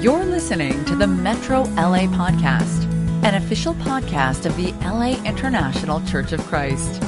You're listening to the Metro LA Podcast, an official podcast of the LA International Church of Christ.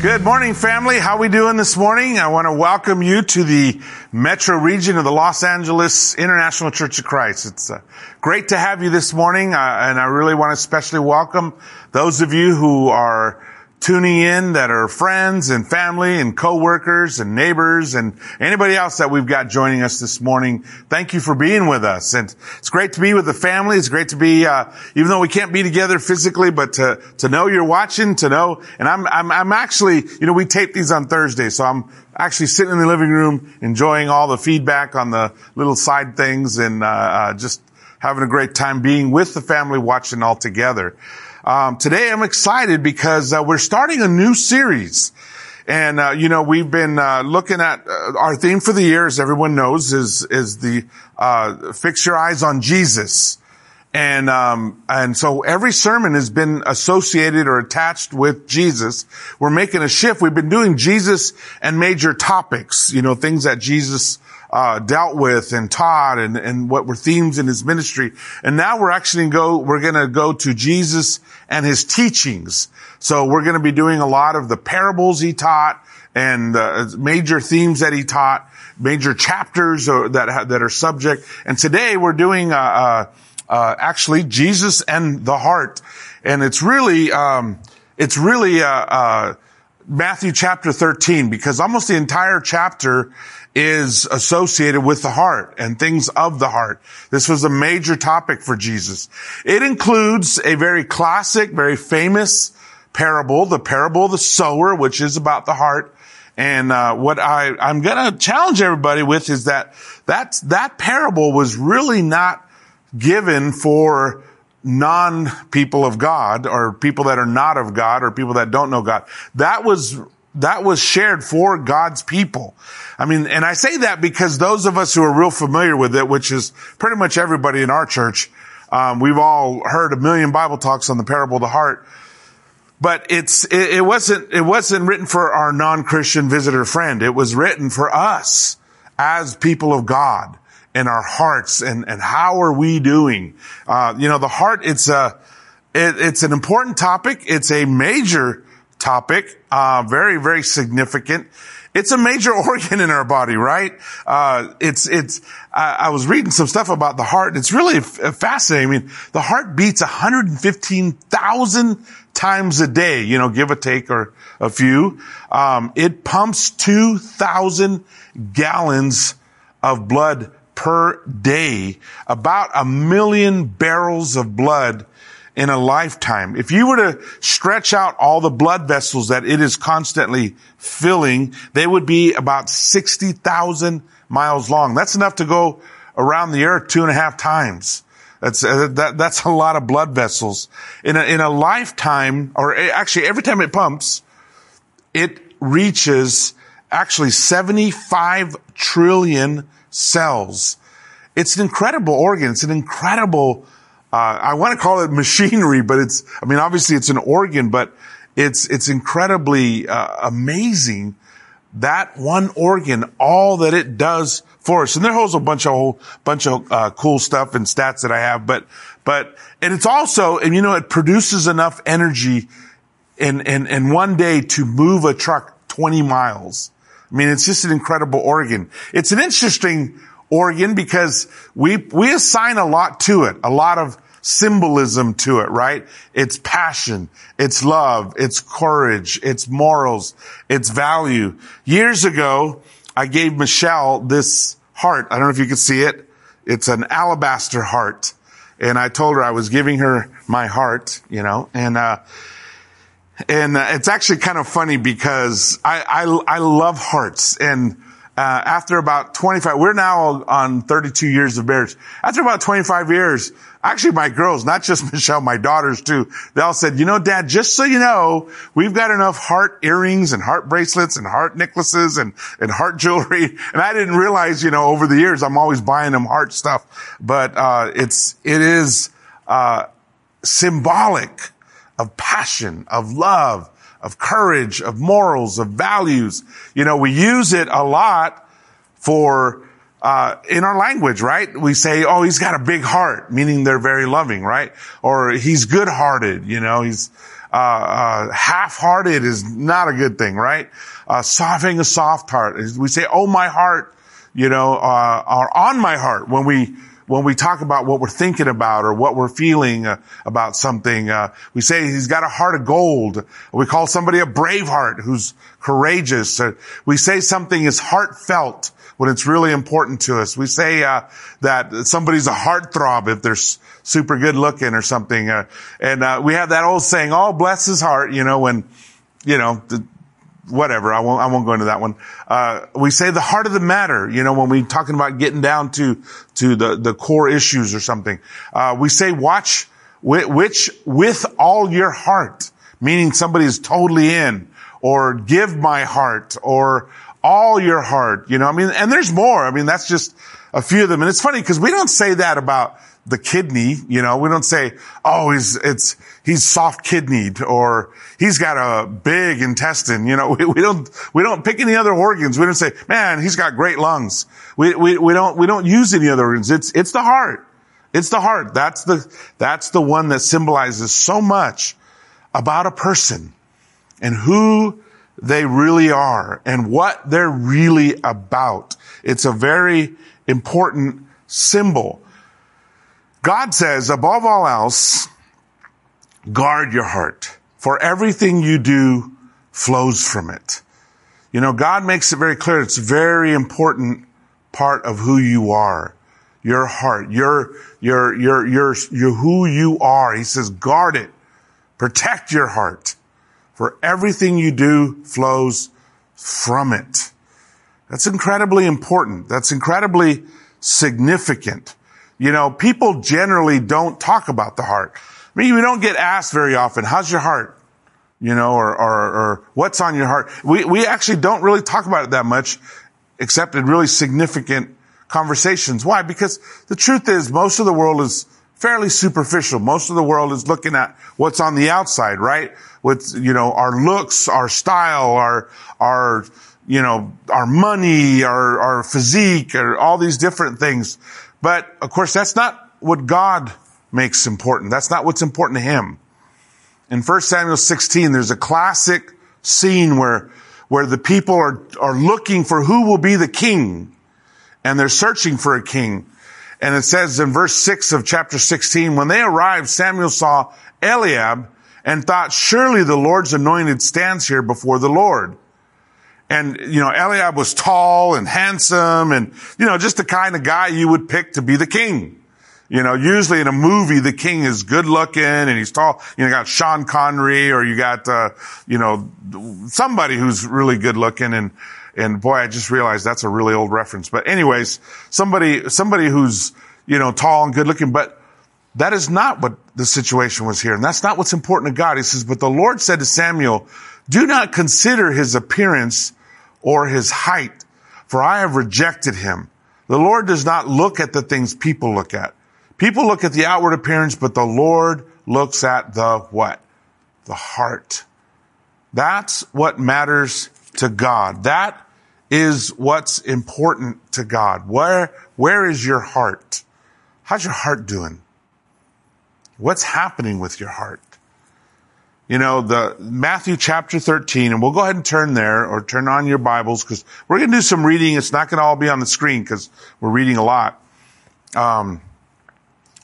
Good morning, family. How we doing this morning? I want to welcome you to the metro region of the Los Angeles International Church of Christ. It's uh, great to have you this morning, uh, and I really want to especially welcome those of you who are tuning in that are friends and family and coworkers and neighbors and anybody else that we've got joining us this morning. Thank you for being with us. And it's great to be with the family. It's great to be, uh, even though we can't be together physically, but to, to know you're watching, to know, and I'm, I'm, I'm actually, you know, we tape these on Thursday, so I'm actually sitting in the living room enjoying all the feedback on the little side things and, uh, uh just having a great time being with the family watching all together. Um, today I'm excited because uh, we're starting a new series. And, uh, you know, we've been, uh, looking at, uh, our theme for the year, as everyone knows, is, is the, uh, fix your eyes on Jesus. And, um, and so every sermon has been associated or attached with Jesus. We're making a shift. We've been doing Jesus and major topics, you know, things that Jesus, uh, dealt with and taught and, and what were themes in his ministry. And now we're actually go, we're going to go to Jesus and his teachings. So we're going to be doing a lot of the parables he taught and the major themes that he taught, major chapters that, that are subject. And today we're doing, uh, uh, uh, actually Jesus and the heart. And it's really, um, it's really, uh, uh, Matthew chapter 13 because almost the entire chapter is associated with the heart and things of the heart. This was a major topic for Jesus. It includes a very classic, very famous parable, the parable of the sower, which is about the heart. And uh, what I, I'm going to challenge everybody with is that that that parable was really not given for non people of God or people that are not of God or people that don't know God. That was that was shared for God's people. I mean, and I say that because those of us who are real familiar with it, which is pretty much everybody in our church, um, we've all heard a million Bible talks on the parable of the heart. But it's it, it wasn't it wasn't written for our non-Christian visitor friend. It was written for us as people of God in our hearts and and how are we doing? Uh, you know, the heart. It's a it, it's an important topic. It's a major topic, uh, very, very significant. It's a major organ in our body, right? Uh, it's, it's, I, I, was reading some stuff about the heart. It's really f- fascinating. I mean, the heart beats 115,000 times a day, you know, give or take or a few. Um, it pumps 2,000 gallons of blood per day, about a million barrels of blood in a lifetime. If you were to stretch out all the blood vessels that it is constantly filling, they would be about 60,000 miles long. That's enough to go around the earth two and a half times. That's, uh, that, that's a lot of blood vessels. In a, in a lifetime, or actually every time it pumps, it reaches actually 75 trillion cells. It's an incredible organ. It's an incredible uh, I want to call it machinery, but it's, I mean, obviously it's an organ, but it's, it's incredibly uh, amazing that one organ, all that it does for us. And there holds a bunch of whole bunch of uh, cool stuff and stats that I have, but, but, and it's also, and you know, it produces enough energy in, in, in one day to move a truck 20 miles. I mean, it's just an incredible organ. It's an interesting organ because we, we assign a lot to it, a lot of symbolism to it, right? It's passion, it's love, it's courage, it's morals, it's value. Years ago, I gave Michelle this heart. I don't know if you can see it. It's an alabaster heart. And I told her I was giving her my heart, you know, and, uh, and uh, it's actually kind of funny because I, I, I love hearts and, uh, after about 25, we're now on 32 years of marriage. After about 25 years, actually my girls, not just Michelle, my daughters too, they all said, you know, dad, just so you know, we've got enough heart earrings and heart bracelets and heart necklaces and, and heart jewelry. And I didn't realize, you know, over the years, I'm always buying them heart stuff, but, uh, it's, it is, uh, symbolic of passion, of love, of courage, of morals, of values. You know, we use it a lot for uh, in our language, right? We say, "Oh, he's got a big heart," meaning they're very loving, right? Or he's good-hearted. You know, he's uh, uh, half-hearted is not a good thing, right? Uh, a soft heart. We say, "Oh, my heart," you know, uh, or on my heart when we when we talk about what we're thinking about or what we're feeling uh, about something, uh, we say he's got a heart of gold. We call somebody a brave heart who's courageous. Uh, we say something is heartfelt when it's really important to us. We say uh, that somebody's a heartthrob if they're super good looking or something. Uh, and uh, we have that old saying, "Oh, bless his heart," you know, when you know the, whatever. I won't, I won't go into that one. Uh, we say the heart of the matter, you know, when we're talking about getting down to, to the, the core issues or something. Uh, we say watch which with all your heart, meaning somebody is totally in or give my heart or all your heart, you know, I mean, and there's more. I mean, that's just a few of them. And it's funny because we don't say that about the kidney, you know, we don't say, oh, he's, it's, he's soft kidneyed or he's got a big intestine. You know, we, we, don't, we don't pick any other organs. We don't say, man, he's got great lungs. We, we, we don't, we don't use any other organs. It's, it's the heart. It's the heart. That's the, that's the one that symbolizes so much about a person and who they really are and what they're really about. It's a very important symbol. God says, above all else, guard your heart, for everything you do flows from it. You know, God makes it very clear. It's a very important part of who you are. Your heart, your, your, your, your, your, who you are. He says, guard it. Protect your heart. For everything you do flows from it. That's incredibly important. That's incredibly significant. You know, people generally don't talk about the heart. I mean, we don't get asked very often, how's your heart? You know, or, or, or what's on your heart? We, we actually don't really talk about it that much, except in really significant conversations. Why? Because the truth is most of the world is fairly superficial. Most of the world is looking at what's on the outside, right? With, you know, our looks, our style, our, our, you know, our money, our, our physique, or all these different things. But of course, that's not what God makes important. That's not what's important to him. In 1 Samuel 16, there's a classic scene where, where the people are, are looking for who will be the king. And they're searching for a king. And it says in verse 6 of chapter 16, when they arrived, Samuel saw Eliab and thought, surely the Lord's anointed stands here before the Lord. And, you know, Eliab was tall and handsome and, you know, just the kind of guy you would pick to be the king. You know, usually in a movie, the king is good looking and he's tall. You know, you got Sean Connery or you got, uh, you know, somebody who's really good looking and, and boy, I just realized that's a really old reference. But anyways, somebody, somebody who's, you know, tall and good looking, but that is not what the situation was here. And that's not what's important to God. He says, but the Lord said to Samuel, do not consider his appearance or his height, for I have rejected him. The Lord does not look at the things people look at. People look at the outward appearance, but the Lord looks at the what? The heart. That's what matters to God. That is what's important to God. Where, where is your heart? How's your heart doing? What's happening with your heart? You know, the Matthew chapter 13, and we'll go ahead and turn there or turn on your Bibles because we're going to do some reading. It's not going to all be on the screen because we're reading a lot. Um,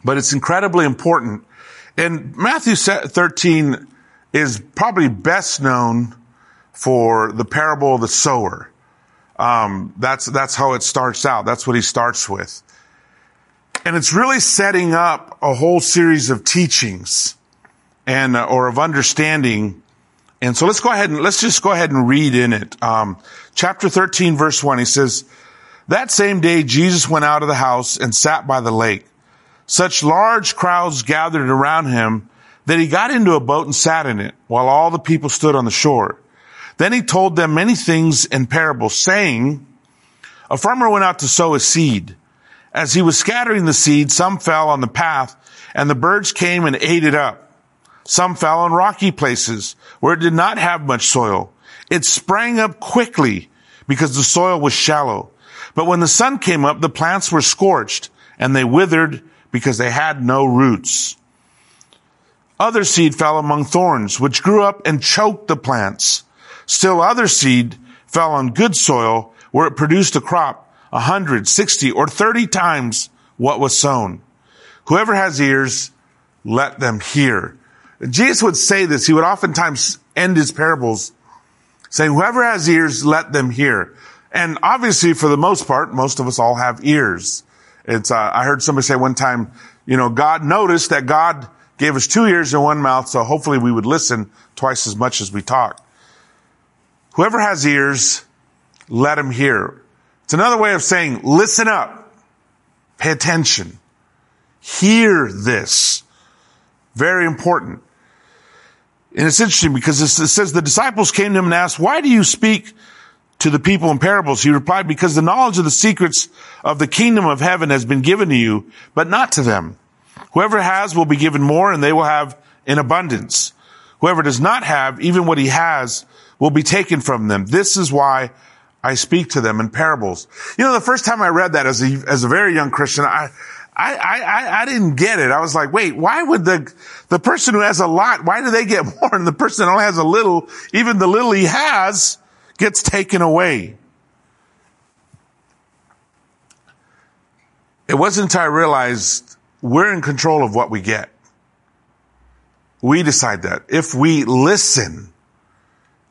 but it's incredibly important. And Matthew 13 is probably best known for the parable of the sower. Um, that's that's how it starts out. That's what he starts with, and it's really setting up a whole series of teachings and uh, or of understanding. And so let's go ahead and let's just go ahead and read in it. Um, chapter thirteen, verse one. He says, "That same day, Jesus went out of the house and sat by the lake." Such large crowds gathered around him that he got into a boat and sat in it while all the people stood on the shore. Then he told them many things in parables saying, a farmer went out to sow a seed. As he was scattering the seed, some fell on the path and the birds came and ate it up. Some fell on rocky places where it did not have much soil. It sprang up quickly because the soil was shallow. But when the sun came up, the plants were scorched and they withered because they had no roots. Other seed fell among thorns, which grew up and choked the plants. Still other seed fell on good soil where it produced a crop a hundred, sixty, or thirty times what was sown. Whoever has ears, let them hear. Jesus would say this. He would oftentimes end his parables saying, whoever has ears, let them hear. And obviously, for the most part, most of us all have ears. It's, uh, I heard somebody say one time, you know, God noticed that God gave us two ears and one mouth, so hopefully we would listen twice as much as we talk. Whoever has ears, let him hear. It's another way of saying, listen up. Pay attention. Hear this. Very important. And it's interesting because it says the disciples came to him and asked, why do you speak to the people in parables? He replied, because the knowledge of the secrets of the kingdom of heaven has been given to you, but not to them. Whoever has will be given more and they will have in abundance. Whoever does not have, even what he has, will be taken from them. This is why I speak to them in parables. You know, the first time I read that as a, as a very young Christian, I, I, I, I didn't get it. I was like, wait, why would the, the person who has a lot, why do they get more? And the person that only has a little, even the little he has gets taken away. It wasn't until I realized we're in control of what we get. We decide that. If we listen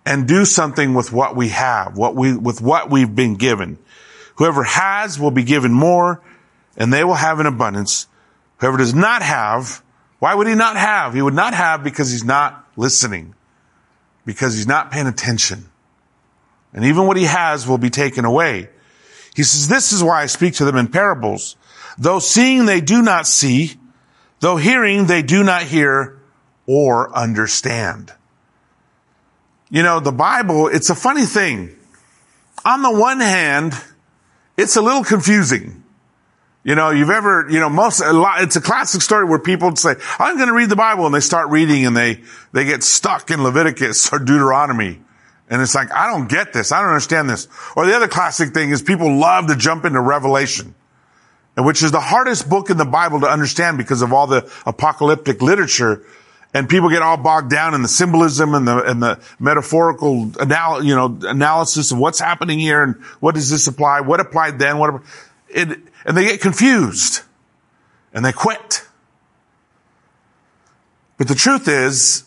and do something with what we have, what we, with what we've been given, whoever has will be given more and they will have an abundance. Whoever does not have, why would he not have? He would not have because he's not listening, because he's not paying attention. And even what he has will be taken away. He says, this is why I speak to them in parables. Though seeing they do not see, though hearing they do not hear or understand. You know, the Bible, it's a funny thing. On the one hand, it's a little confusing. You know, you've ever, you know, most, a lot, it's a classic story where people say, I'm going to read the Bible and they start reading and they, they get stuck in Leviticus or Deuteronomy. And it's like, I don't get this. I don't understand this. Or the other classic thing is people love to jump into Revelation, and which is the hardest book in the Bible to understand because of all the apocalyptic literature. And people get all bogged down in the symbolism and the, and the metaphorical anal, you know, analysis of what's happening here and what does this apply? What applied then? What, it, and they get confused and they quit. But the truth is,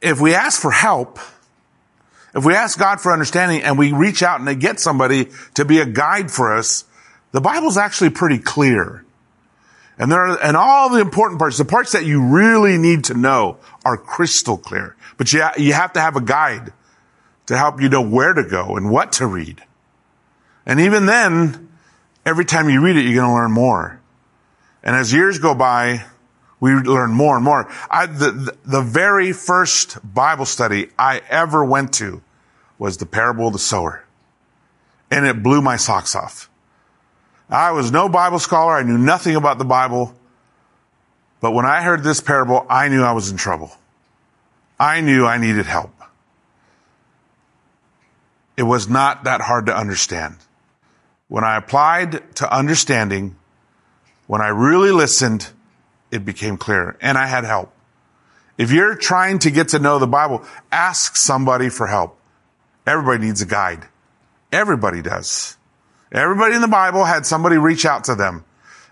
if we ask for help, if we ask God for understanding and we reach out and they get somebody to be a guide for us, the Bible's actually pretty clear. And there are, and all the important parts, the parts that you really need to know are crystal clear. But you, you have to have a guide to help you know where to go and what to read. And even then, every time you read it, you're going to learn more. And as years go by, we learn more and more. I, the, the very first Bible study I ever went to was the parable of the sower. And it blew my socks off. I was no Bible scholar. I knew nothing about the Bible. But when I heard this parable, I knew I was in trouble. I knew I needed help. It was not that hard to understand. When I applied to understanding, when I really listened, it became clear and I had help. If you're trying to get to know the Bible, ask somebody for help. Everybody needs a guide. Everybody does. Everybody in the Bible had somebody reach out to them.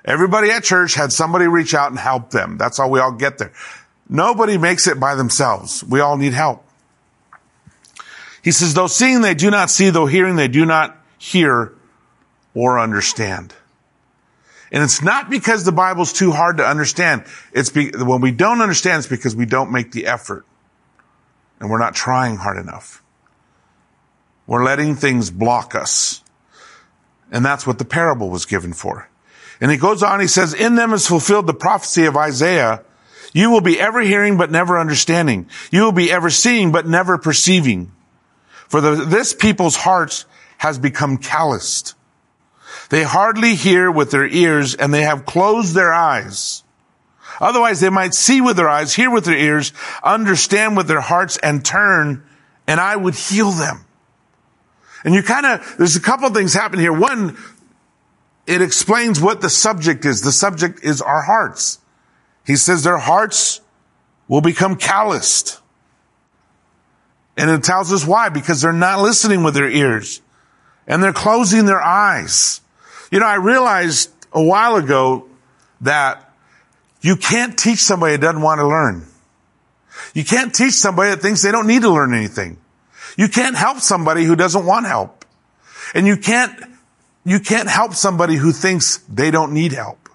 Everybody at church had somebody reach out and help them. That's how we all get there. Nobody makes it by themselves. We all need help. He says, though seeing they do not see, though hearing they do not hear, or understand. And it's not because the Bible's too hard to understand. It's be, when we don't understand, it's because we don't make the effort. And we're not trying hard enough. We're letting things block us. And that's what the parable was given for. And he goes on, he says, in them is fulfilled the prophecy of Isaiah. You will be ever hearing, but never understanding. You will be ever seeing, but never perceiving. For the, this people's hearts has become calloused. They hardly hear with their ears and they have closed their eyes. Otherwise they might see with their eyes, hear with their ears, understand with their hearts and turn and I would heal them. And you kind of, there's a couple things happen here. One, it explains what the subject is. The subject is our hearts. He says their hearts will become calloused. And it tells us why, because they're not listening with their ears and they're closing their eyes. You know, I realized a while ago that you can't teach somebody that doesn't want to learn. You can't teach somebody that thinks they don't need to learn anything. You can't help somebody who doesn't want help. And you can't, you can't help somebody who thinks they don't need help.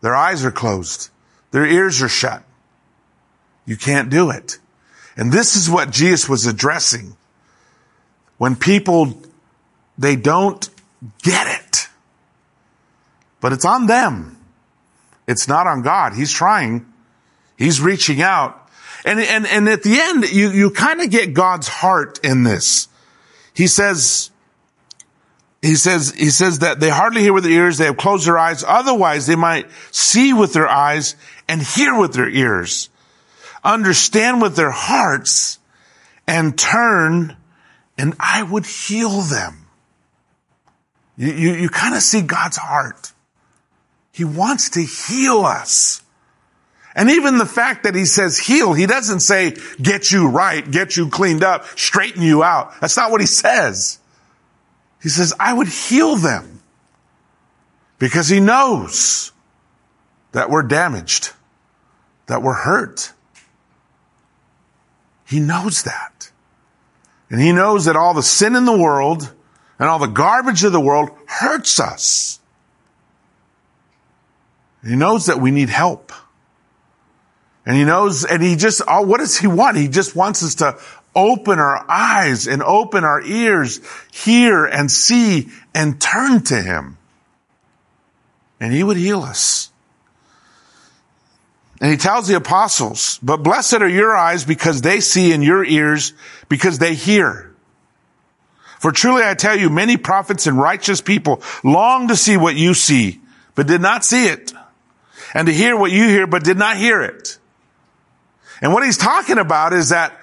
Their eyes are closed. Their ears are shut. You can't do it. And this is what Jesus was addressing. When people, they don't get it. But it's on them. It's not on God. He's trying. He's reaching out. And, and, and at the end, you, you kind of get God's heart in this. He says, he says, he says that they hardly hear with their ears. They have closed their eyes. Otherwise, they might see with their eyes and hear with their ears, understand with their hearts and turn and I would heal them. You, you, you kind of see God's heart. He wants to heal us. And even the fact that he says heal, he doesn't say get you right, get you cleaned up, straighten you out. That's not what he says. He says, I would heal them because he knows that we're damaged, that we're hurt. He knows that. And he knows that all the sin in the world and all the garbage of the world hurts us. He knows that we need help. And he knows, and he just, oh, what does he want? He just wants us to open our eyes and open our ears, hear and see and turn to him. And he would heal us. And he tells the apostles, but blessed are your eyes because they see and your ears because they hear. For truly I tell you, many prophets and righteous people long to see what you see, but did not see it. And to hear what you hear, but did not hear it. And what he's talking about is that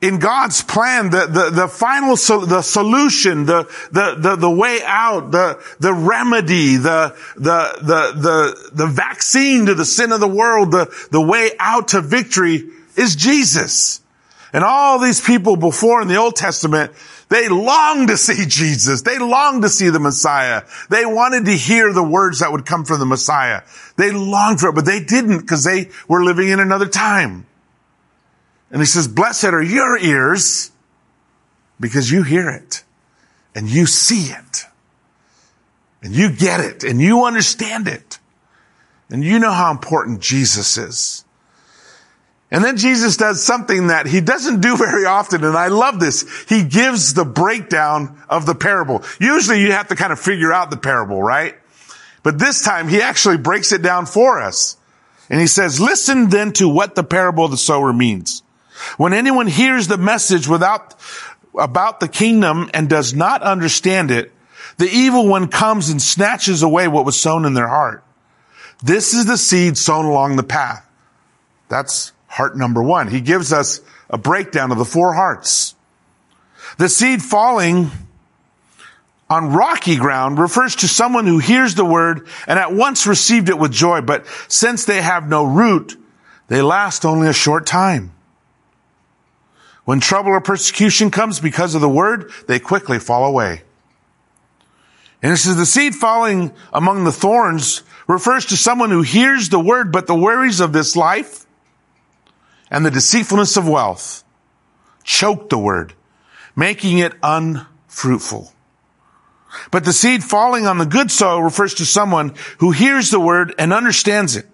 in God's plan, the, the, the final, so, the solution, the, the, the, the way out, the, the remedy, the, the, the, the, the vaccine to the sin of the world, the, the way out to victory is Jesus. And all these people before in the Old Testament, they longed to see Jesus. They longed to see the Messiah. They wanted to hear the words that would come from the Messiah. They longed for it, but they didn't because they were living in another time. And he says, blessed are your ears because you hear it and you see it and you get it and you understand it and you know how important Jesus is. And then Jesus does something that he doesn't do very often, and I love this. He gives the breakdown of the parable. Usually you have to kind of figure out the parable, right? But this time he actually breaks it down for us. And he says, listen then to what the parable of the sower means. When anyone hears the message without, about the kingdom and does not understand it, the evil one comes and snatches away what was sown in their heart. This is the seed sown along the path. That's heart number one. He gives us a breakdown of the four hearts. The seed falling on rocky ground refers to someone who hears the word and at once received it with joy, but since they have no root, they last only a short time. When trouble or persecution comes because of the word, they quickly fall away. And this is the seed falling among the thorns refers to someone who hears the word, but the worries of this life and the deceitfulness of wealth choke the word, making it unfruitful. But the seed falling on the good soil refers to someone who hears the word and understands it.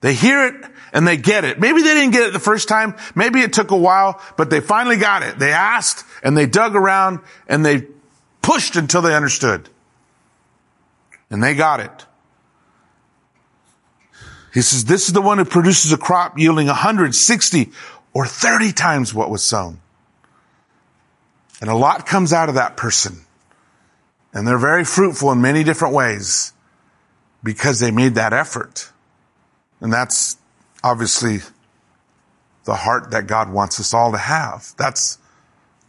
They hear it and they get it. Maybe they didn't get it the first time. Maybe it took a while, but they finally got it. They asked and they dug around and they pushed until they understood. And they got it. He says, this is the one who produces a crop yielding 160 or 30 times what was sown. And a lot comes out of that person. And they're very fruitful in many different ways because they made that effort. And that's obviously the heart that God wants us all to have. That's,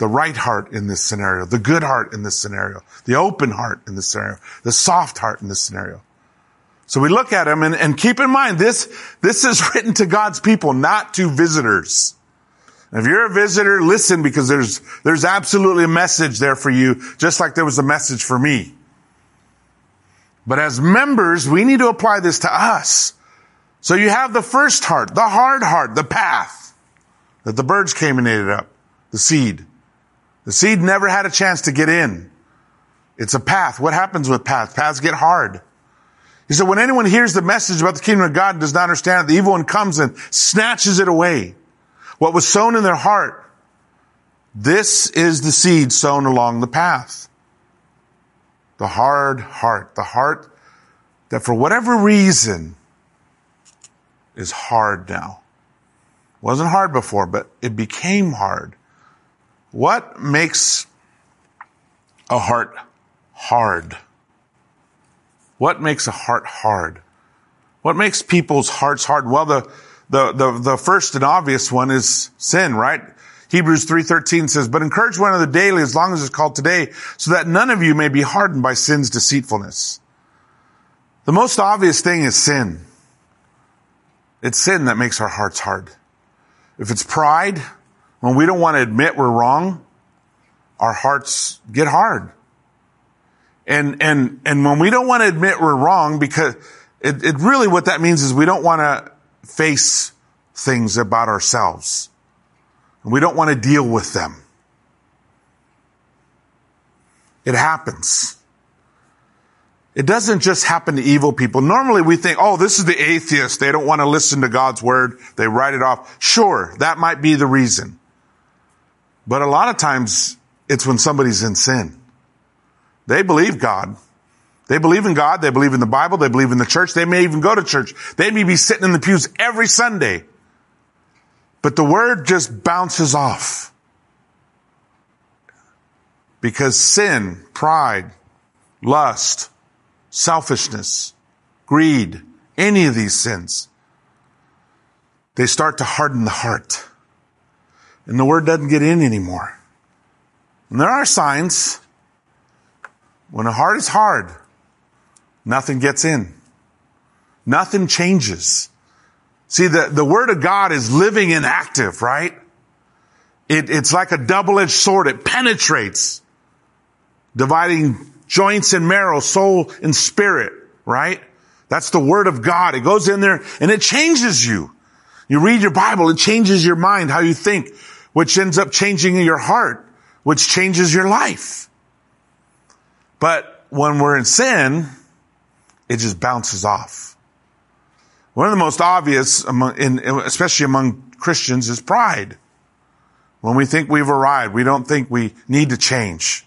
the right heart in this scenario, the good heart in this scenario, the open heart in this scenario, the soft heart in this scenario. So we look at him and, and keep in mind this, this is written to God's people, not to visitors. If you're a visitor, listen because there's, there's absolutely a message there for you, just like there was a message for me. But as members, we need to apply this to us. So you have the first heart, the hard heart, the path that the birds came and ate it up, the seed. The seed never had a chance to get in. It's a path. What happens with paths? Paths get hard. He said, when anyone hears the message about the kingdom of God and does not understand it, the evil one comes and snatches it away. What was sown in their heart, this is the seed sown along the path. The hard heart, the heart that for whatever reason is hard now. Wasn't hard before, but it became hard. What makes a heart hard? What makes a heart hard? What makes people's hearts hard? Well, the, the, the, the first and obvious one is sin, right? Hebrews 3.13 says, but encourage one another daily as long as it's called today, so that none of you may be hardened by sin's deceitfulness. The most obvious thing is sin. It's sin that makes our hearts hard. If it's pride, when we don't want to admit we're wrong, our hearts get hard. And, and, and when we don't want to admit we're wrong, because it, it really what that means is we don't want to face things about ourselves. And we don't want to deal with them. It happens. It doesn't just happen to evil people. Normally we think, oh, this is the atheist. They don't want to listen to God's word. They write it off. Sure, that might be the reason. But a lot of times it's when somebody's in sin. They believe God. They believe in God. They believe in the Bible. They believe in the church. They may even go to church. They may be sitting in the pews every Sunday. But the word just bounces off. Because sin, pride, lust, selfishness, greed, any of these sins, they start to harden the heart. And the word doesn't get in anymore. And there are signs. When a heart is hard, nothing gets in. Nothing changes. See, the, the word of God is living and active, right? It, it's like a double-edged sword. It penetrates, dividing joints and marrow, soul and spirit, right? That's the word of God. It goes in there and it changes you. You read your Bible, it changes your mind, how you think, which ends up changing your heart, which changes your life. But when we're in sin, it just bounces off. One of the most obvious, among, in, especially among Christians, is pride. When we think we've arrived, we don't think we need to change.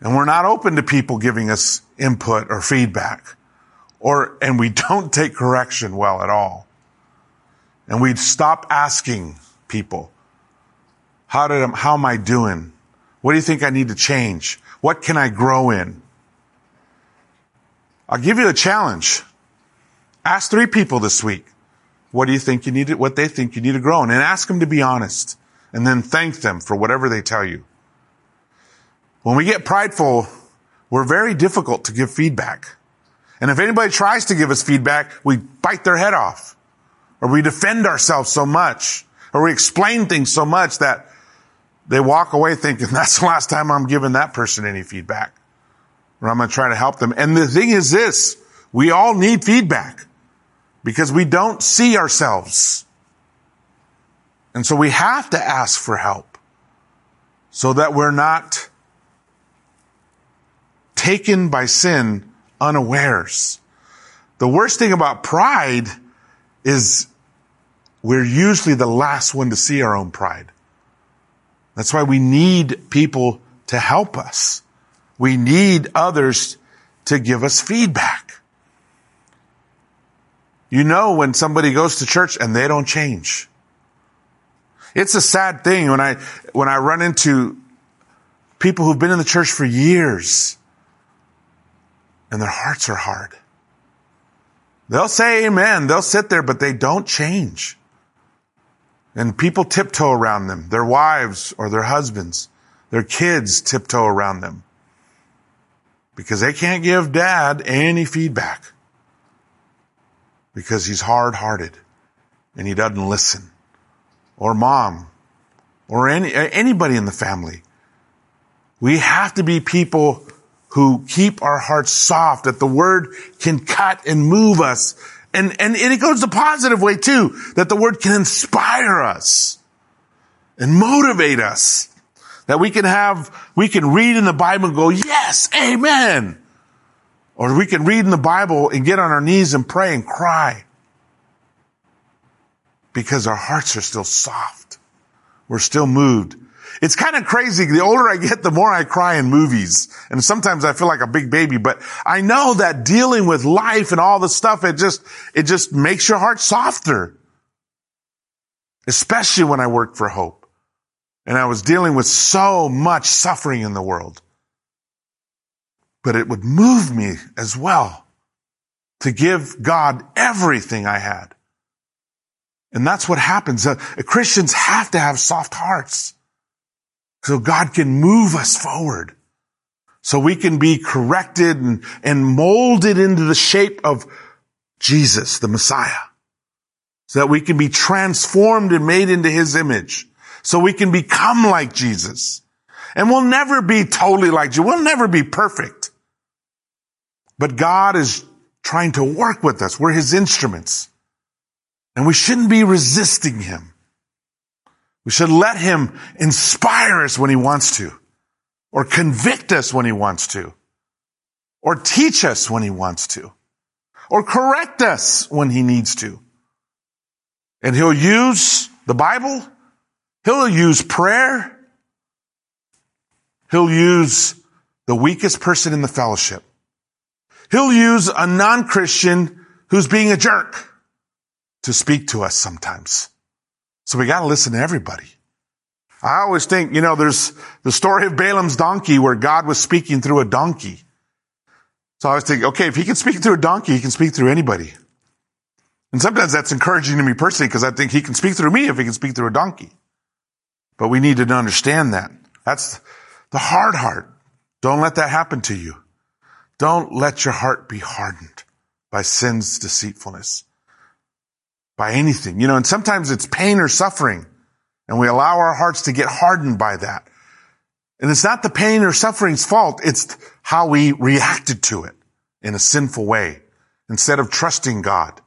And we're not open to people giving us input or feedback. Or, and we don't take correction well at all. And we stop asking people, how did, I, how am I doing? What do you think I need to change? What can I grow in? I'll give you a challenge. Ask three people this week. What do you think you need to, what they think you need to grow in? And ask them to be honest. And then thank them for whatever they tell you. When we get prideful, we're very difficult to give feedback. And if anybody tries to give us feedback, we bite their head off. Or we defend ourselves so much. Or we explain things so much that they walk away thinking, that's the last time I'm giving that person any feedback. Or I'm going to try to help them. And the thing is this, we all need feedback because we don't see ourselves. And so we have to ask for help so that we're not taken by sin unawares. The worst thing about pride is we're usually the last one to see our own pride. That's why we need people to help us. We need others to give us feedback. You know when somebody goes to church and they don't change. It's a sad thing when I, when I run into people who've been in the church for years and their hearts are hard. They'll say amen. They'll sit there, but they don't change. And people tiptoe around them, their wives or their husbands, their kids tiptoe around them. Because they can't give dad any feedback. Because he's hard hearted and he doesn't listen. Or mom. Or any, anybody in the family. We have to be people who keep our hearts soft that the word can cut and move us. And, and it goes the positive way too, that the word can inspire us and motivate us. That we can have, we can read in the Bible and go, yes, amen. Or we can read in the Bible and get on our knees and pray and cry. Because our hearts are still soft. We're still moved. It's kind of crazy. The older I get, the more I cry in movies. And sometimes I feel like a big baby, but I know that dealing with life and all the stuff, it just, it just makes your heart softer. Especially when I worked for Hope. And I was dealing with so much suffering in the world. But it would move me as well to give God everything I had. And that's what happens. Uh, Christians have to have soft hearts. So God can move us forward. So we can be corrected and, and molded into the shape of Jesus, the Messiah. So that we can be transformed and made into his image. So we can become like Jesus. And we'll never be totally like you. We'll never be perfect. But God is trying to work with us. We're his instruments. And we shouldn't be resisting him. We should let him inspire us when he wants to, or convict us when he wants to, or teach us when he wants to, or correct us when he needs to. And he'll use the Bible. He'll use prayer. He'll use the weakest person in the fellowship. He'll use a non-Christian who's being a jerk to speak to us sometimes. So we got to listen to everybody. I always think, you know, there's the story of Balaam's donkey where God was speaking through a donkey. So I was thinking, okay, if he can speak through a donkey, he can speak through anybody. And sometimes that's encouraging to me personally because I think he can speak through me if he can speak through a donkey. But we need to understand that. That's the hard heart. Don't let that happen to you. Don't let your heart be hardened by sin's deceitfulness by anything, you know, and sometimes it's pain or suffering and we allow our hearts to get hardened by that. And it's not the pain or suffering's fault. It's how we reacted to it in a sinful way. Instead of trusting God,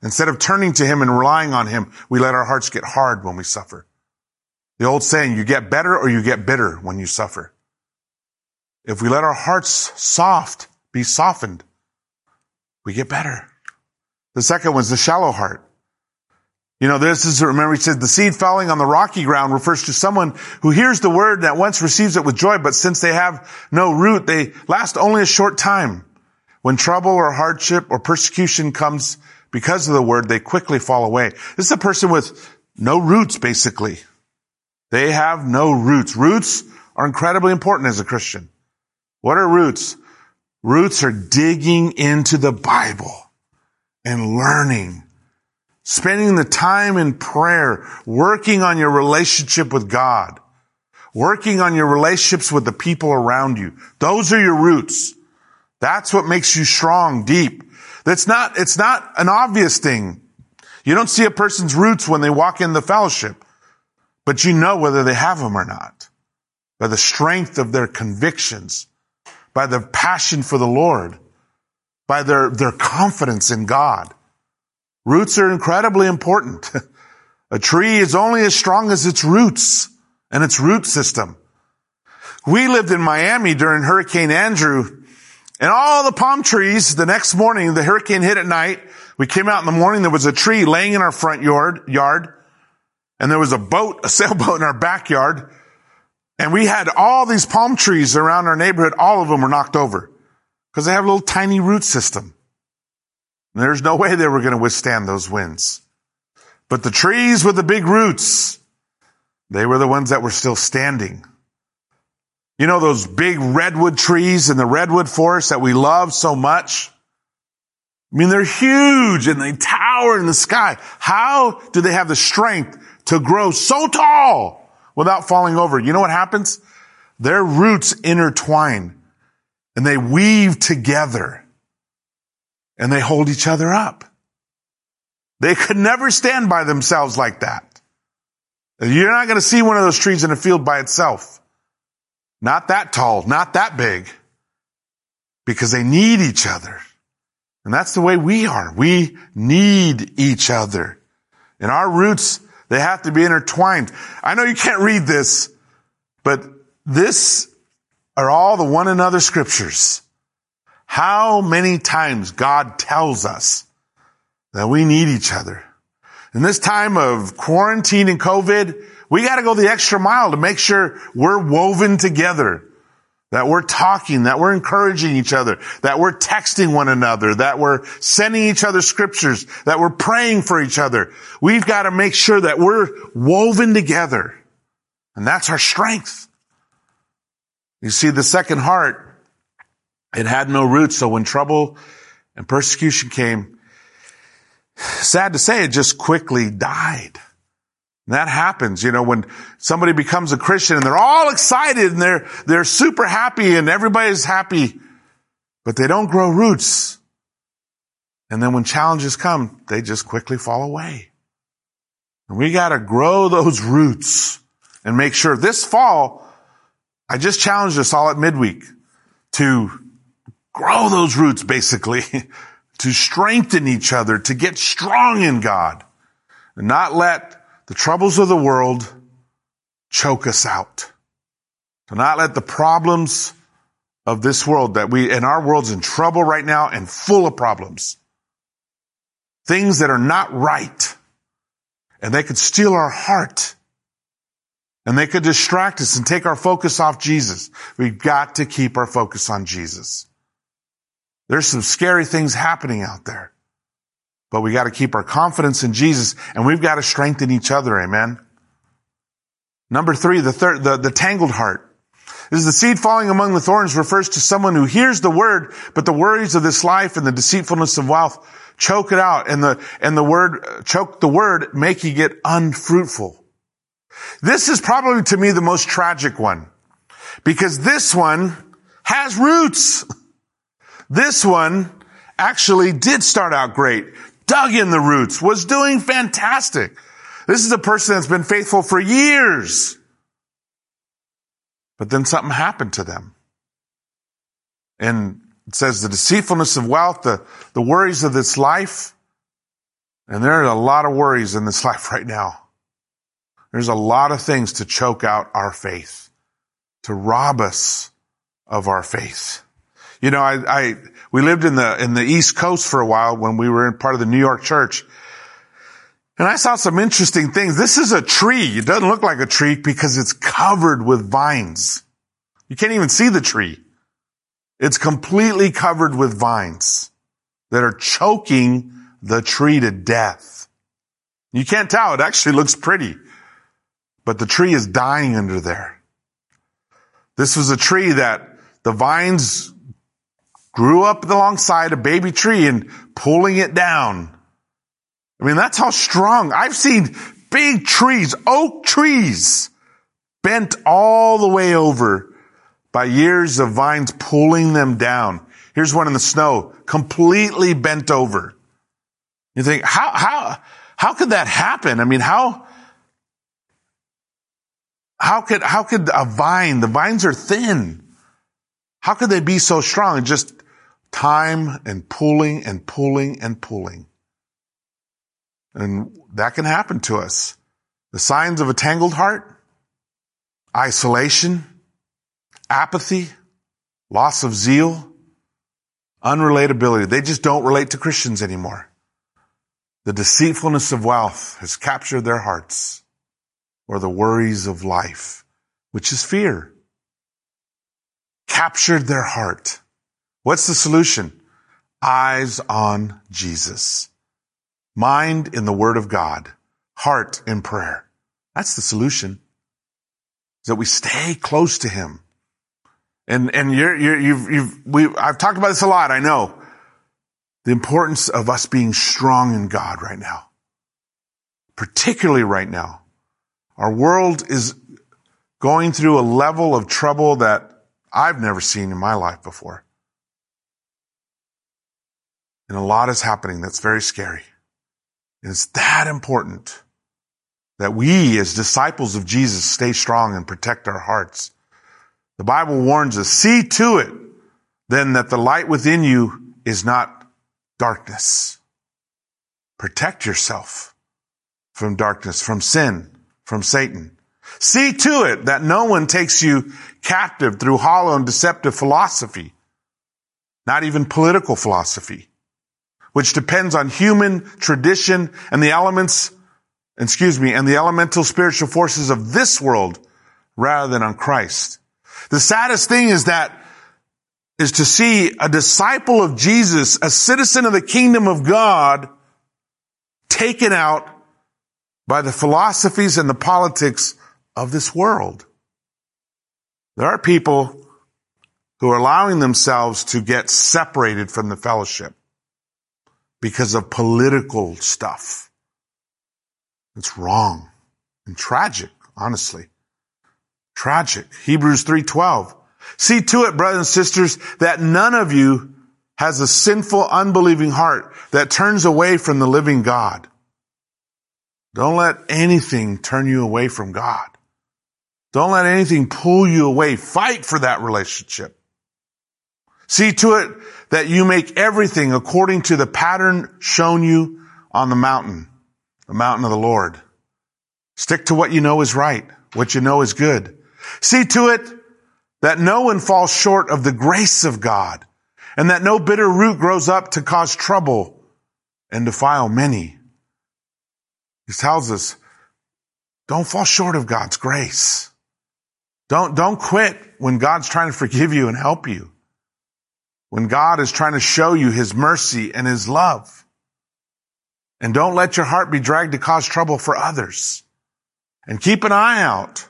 instead of turning to Him and relying on Him, we let our hearts get hard when we suffer. The old saying, you get better or you get bitter when you suffer. If we let our hearts soft, be softened, we get better. The second one's the shallow heart. You know, this is, remember he said, the seed falling on the rocky ground refers to someone who hears the word and at once receives it with joy, but since they have no root, they last only a short time. When trouble or hardship or persecution comes because of the word, they quickly fall away. This is a person with no roots, basically. They have no roots. Roots are incredibly important as a Christian. What are roots? Roots are digging into the Bible and learning Spending the time in prayer, working on your relationship with God, working on your relationships with the people around you. Those are your roots. That's what makes you strong, deep. That's not, it's not an obvious thing. You don't see a person's roots when they walk in the fellowship, but you know whether they have them or not by the strength of their convictions, by their passion for the Lord, by their, their confidence in God. Roots are incredibly important. A tree is only as strong as its roots and its root system. We lived in Miami during Hurricane Andrew and all the palm trees, the next morning, the hurricane hit at night. We came out in the morning, there was a tree laying in our front yard, yard, and there was a boat, a sailboat in our backyard. And we had all these palm trees around our neighborhood. All of them were knocked over because they have a little tiny root system. There's no way they were going to withstand those winds. But the trees with the big roots, they were the ones that were still standing. You know those big redwood trees in the redwood forest that we love so much? I mean, they're huge and they tower in the sky. How do they have the strength to grow so tall without falling over. You know what happens? Their roots intertwine and they weave together and they hold each other up. They could never stand by themselves like that. You're not going to see one of those trees in a field by itself. Not that tall, not that big, because they need each other. And that's the way we are. We need each other. And our roots, they have to be intertwined. I know you can't read this, but this are all the one another scriptures. How many times God tells us that we need each other. In this time of quarantine and COVID, we got to go the extra mile to make sure we're woven together, that we're talking, that we're encouraging each other, that we're texting one another, that we're sending each other scriptures, that we're praying for each other. We've got to make sure that we're woven together. And that's our strength. You see, the second heart, it had no roots. So when trouble and persecution came, sad to say, it just quickly died. And that happens, you know, when somebody becomes a Christian and they're all excited and they're, they're super happy and everybody's happy, but they don't grow roots. And then when challenges come, they just quickly fall away. And we got to grow those roots and make sure this fall, I just challenged us all at midweek to grow those roots basically to strengthen each other, to get strong in God, and not let the troubles of the world choke us out. To not let the problems of this world that we, and our world's in trouble right now and full of problems. Things that are not right. And they could steal our heart. And they could distract us and take our focus off Jesus. We've got to keep our focus on Jesus. There's some scary things happening out there. But we got to keep our confidence in Jesus and we've got to strengthen each other. Amen. Number three, the third, the, the tangled heart. This is the seed falling among the thorns refers to someone who hears the word, but the worries of this life and the deceitfulness of wealth choke it out and the, and the word, uh, choke the word, making it unfruitful. This is probably to me the most tragic one because this one has roots. This one actually did start out great, dug in the roots, was doing fantastic. This is a person that's been faithful for years. But then something happened to them. And it says the deceitfulness of wealth, the, the worries of this life. And there are a lot of worries in this life right now. There's a lot of things to choke out our faith, to rob us of our faith. You know, I, I, we lived in the, in the East Coast for a while when we were in part of the New York church. And I saw some interesting things. This is a tree. It doesn't look like a tree because it's covered with vines. You can't even see the tree. It's completely covered with vines that are choking the tree to death. You can't tell. It actually looks pretty, but the tree is dying under there. This was a tree that the vines grew up alongside a baby tree and pulling it down. I mean, that's how strong. I've seen big trees, oak trees, bent all the way over by years of vines pulling them down. Here's one in the snow, completely bent over. You think, how, how, how could that happen? I mean, how, how could, how could a vine, the vines are thin. How could they be so strong? Just time and pulling and pulling and pulling. And that can happen to us. The signs of a tangled heart, isolation, apathy, loss of zeal, unrelatability. They just don't relate to Christians anymore. The deceitfulness of wealth has captured their hearts or the worries of life, which is fear, captured their heart. What's the solution? Eyes on Jesus. Mind in the Word of God. Heart in prayer. That's the solution. That we stay close to Him. And, and you're, you're, you've, you've, we, I've talked about this a lot, I know. The importance of us being strong in God right now. Particularly right now. Our world is going through a level of trouble that I've never seen in my life before. And a lot is happening that's very scary. And it's that important that we as disciples of Jesus stay strong and protect our hearts. The Bible warns us, see to it then that the light within you is not darkness. Protect yourself from darkness, from sin, from Satan. See to it that no one takes you captive through hollow and deceptive philosophy, not even political philosophy, which depends on human tradition and the elements, excuse me, and the elemental spiritual forces of this world rather than on Christ. The saddest thing is that is to see a disciple of Jesus, a citizen of the kingdom of God, taken out by the philosophies and the politics of this world. There are people who are allowing themselves to get separated from the fellowship because of political stuff. It's wrong and tragic, honestly. Tragic. Hebrews 3:12. See to it, brothers and sisters, that none of you has a sinful, unbelieving heart that turns away from the living God. Don't let anything turn you away from God. Don't let anything pull you away. Fight for that relationship. See to it that you make everything according to the pattern shown you on the mountain, the mountain of the Lord. Stick to what you know is right, what you know is good. See to it that no one falls short of the grace of God and that no bitter root grows up to cause trouble and defile many. He tells us, don't fall short of God's grace. Don't, don't quit when God's trying to forgive you and help you. When God is trying to show you his mercy and his love. And don't let your heart be dragged to cause trouble for others. And keep an eye out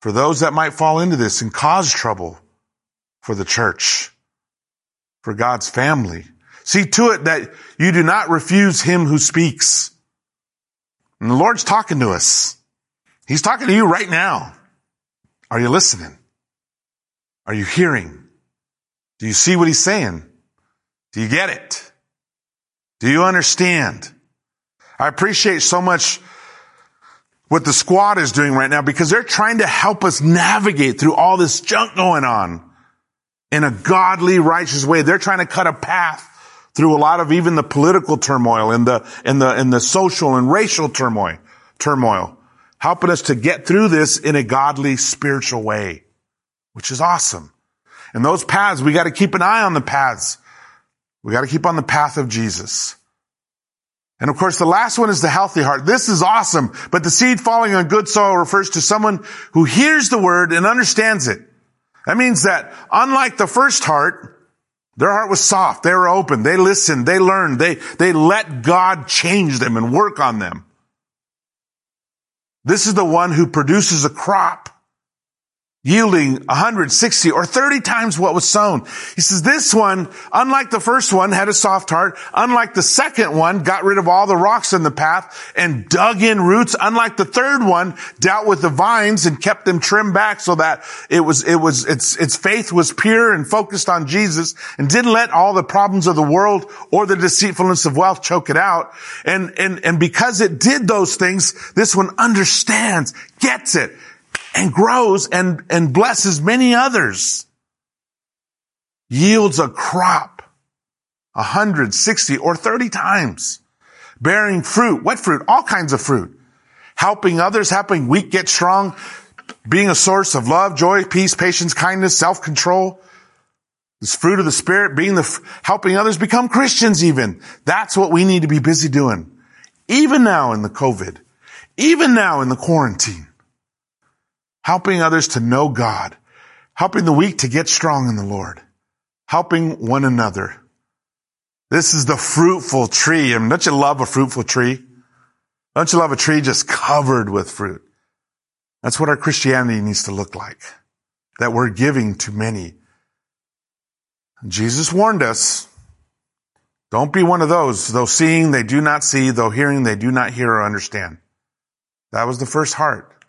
for those that might fall into this and cause trouble for the church, for God's family. See to it that you do not refuse him who speaks. And the Lord's talking to us. He's talking to you right now. Are you listening? Are you hearing? Do you see what he's saying? Do you get it? Do you understand? I appreciate so much what the squad is doing right now because they're trying to help us navigate through all this junk going on in a godly, righteous way. They're trying to cut a path through a lot of even the political turmoil and the, and the, and the social and racial turmoil, turmoil helping us to get through this in a godly, spiritual way, which is awesome. And those paths, we got to keep an eye on the paths. We got to keep on the path of Jesus. And of course, the last one is the healthy heart. This is awesome. But the seed falling on good soil refers to someone who hears the word and understands it. That means that unlike the first heart, their heart was soft. They were open. They listened. They learned. They, they let God change them and work on them. This is the one who produces a crop yielding 160 or 30 times what was sown. He says this one, unlike the first one, had a soft heart. Unlike the second one, got rid of all the rocks in the path and dug in roots. Unlike the third one, dealt with the vines and kept them trimmed back so that it was, it was, its, its faith was pure and focused on Jesus and didn't let all the problems of the world or the deceitfulness of wealth choke it out. And, and, and because it did those things, this one understands, gets it, and grows and, and blesses many others. Yields a crop, a hundred, sixty, or thirty times. Bearing fruit. What fruit? All kinds of fruit. Helping others, helping weak get strong, being a source of love, joy, peace, patience, kindness, self-control. This fruit of the spirit, being the, helping others become Christians even. That's what we need to be busy doing. Even now in the COVID. Even now in the quarantine helping others to know God, helping the weak to get strong in the Lord, helping one another. This is the fruitful tree. I mean, don't you love a fruitful tree? Don't you love a tree just covered with fruit? That's what our Christianity needs to look like. That we're giving to many. Jesus warned us, don't be one of those, though seeing they do not see, though hearing they do not hear or understand. That was the first heart.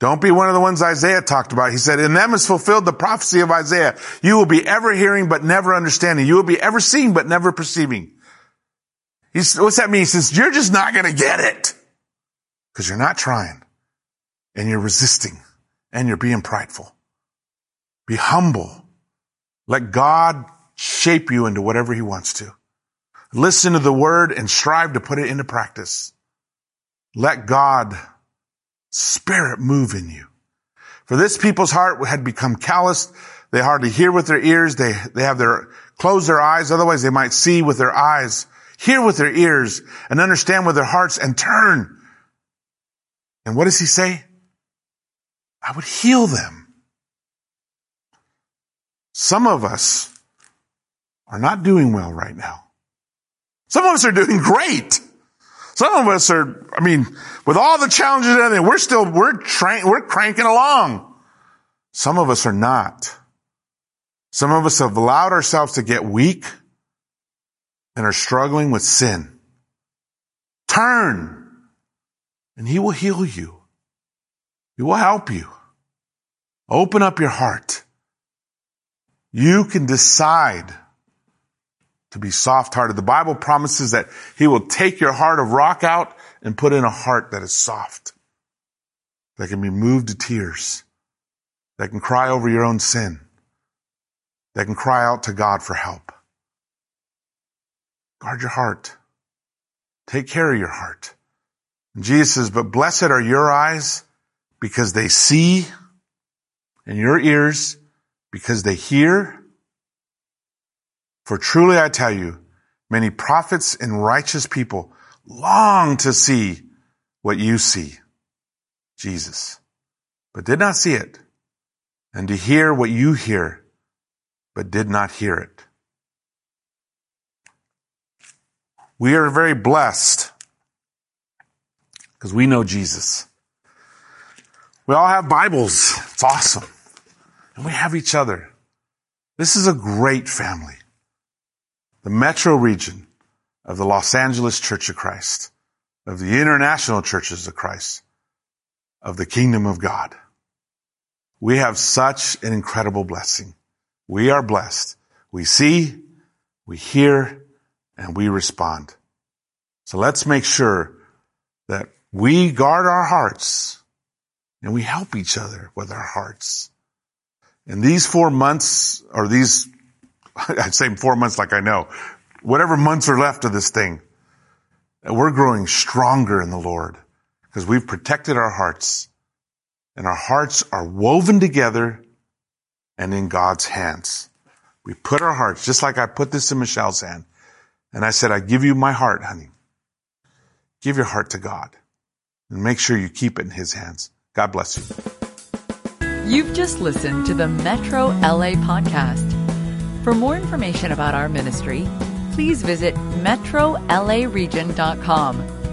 Don't be one of the ones Isaiah talked about. He said, in them is fulfilled the prophecy of Isaiah. You will be ever hearing but never understanding. You will be ever seeing but never perceiving. He's, what's that mean? He says, you're just not going to get it because you're not trying and you're resisting and you're being prideful. Be humble. Let God shape you into whatever he wants to. Listen to the word and strive to put it into practice. Let God spirit move in you. For this people's heart had become calloused. They hardly hear with their ears. They, they have their, close their eyes. Otherwise they might see with their eyes, hear with their ears and understand with their hearts and turn. And what does he say? I would heal them. Some of us are not doing well right now. Some of us are doing great. Some of us are, I mean, with all the challenges and everything, we're still, we're tra- we're cranking along. Some of us are not. Some of us have allowed ourselves to get weak and are struggling with sin. Turn and he will heal you. He will help you. Open up your heart. You can decide to be soft hearted. The Bible promises that he will take your heart of rock out and put in a heart that is soft, that can be moved to tears, that can cry over your own sin, that can cry out to God for help. Guard your heart. Take care of your heart. And Jesus says, but blessed are your eyes because they see and your ears because they hear for truly I tell you, many prophets and righteous people long to see what you see, Jesus, but did not see it, and to hear what you hear, but did not hear it. We are very blessed because we know Jesus. We all have Bibles. It's awesome. And we have each other. This is a great family the metro region of the Los Angeles Church of Christ, of the international churches of Christ, of the kingdom of God. We have such an incredible blessing. We are blessed. We see, we hear, and we respond. So let's make sure that we guard our hearts and we help each other with our hearts. In these four months or these I'd say four months like I know. Whatever months are left of this thing, we're growing stronger in the Lord because we've protected our hearts and our hearts are woven together and in God's hands. We put our hearts, just like I put this in Michelle's hand. And I said, I give you my heart, honey. Give your heart to God and make sure you keep it in his hands. God bless you. You've just listened to the Metro LA podcast. For more information about our ministry, please visit metrolaregion.com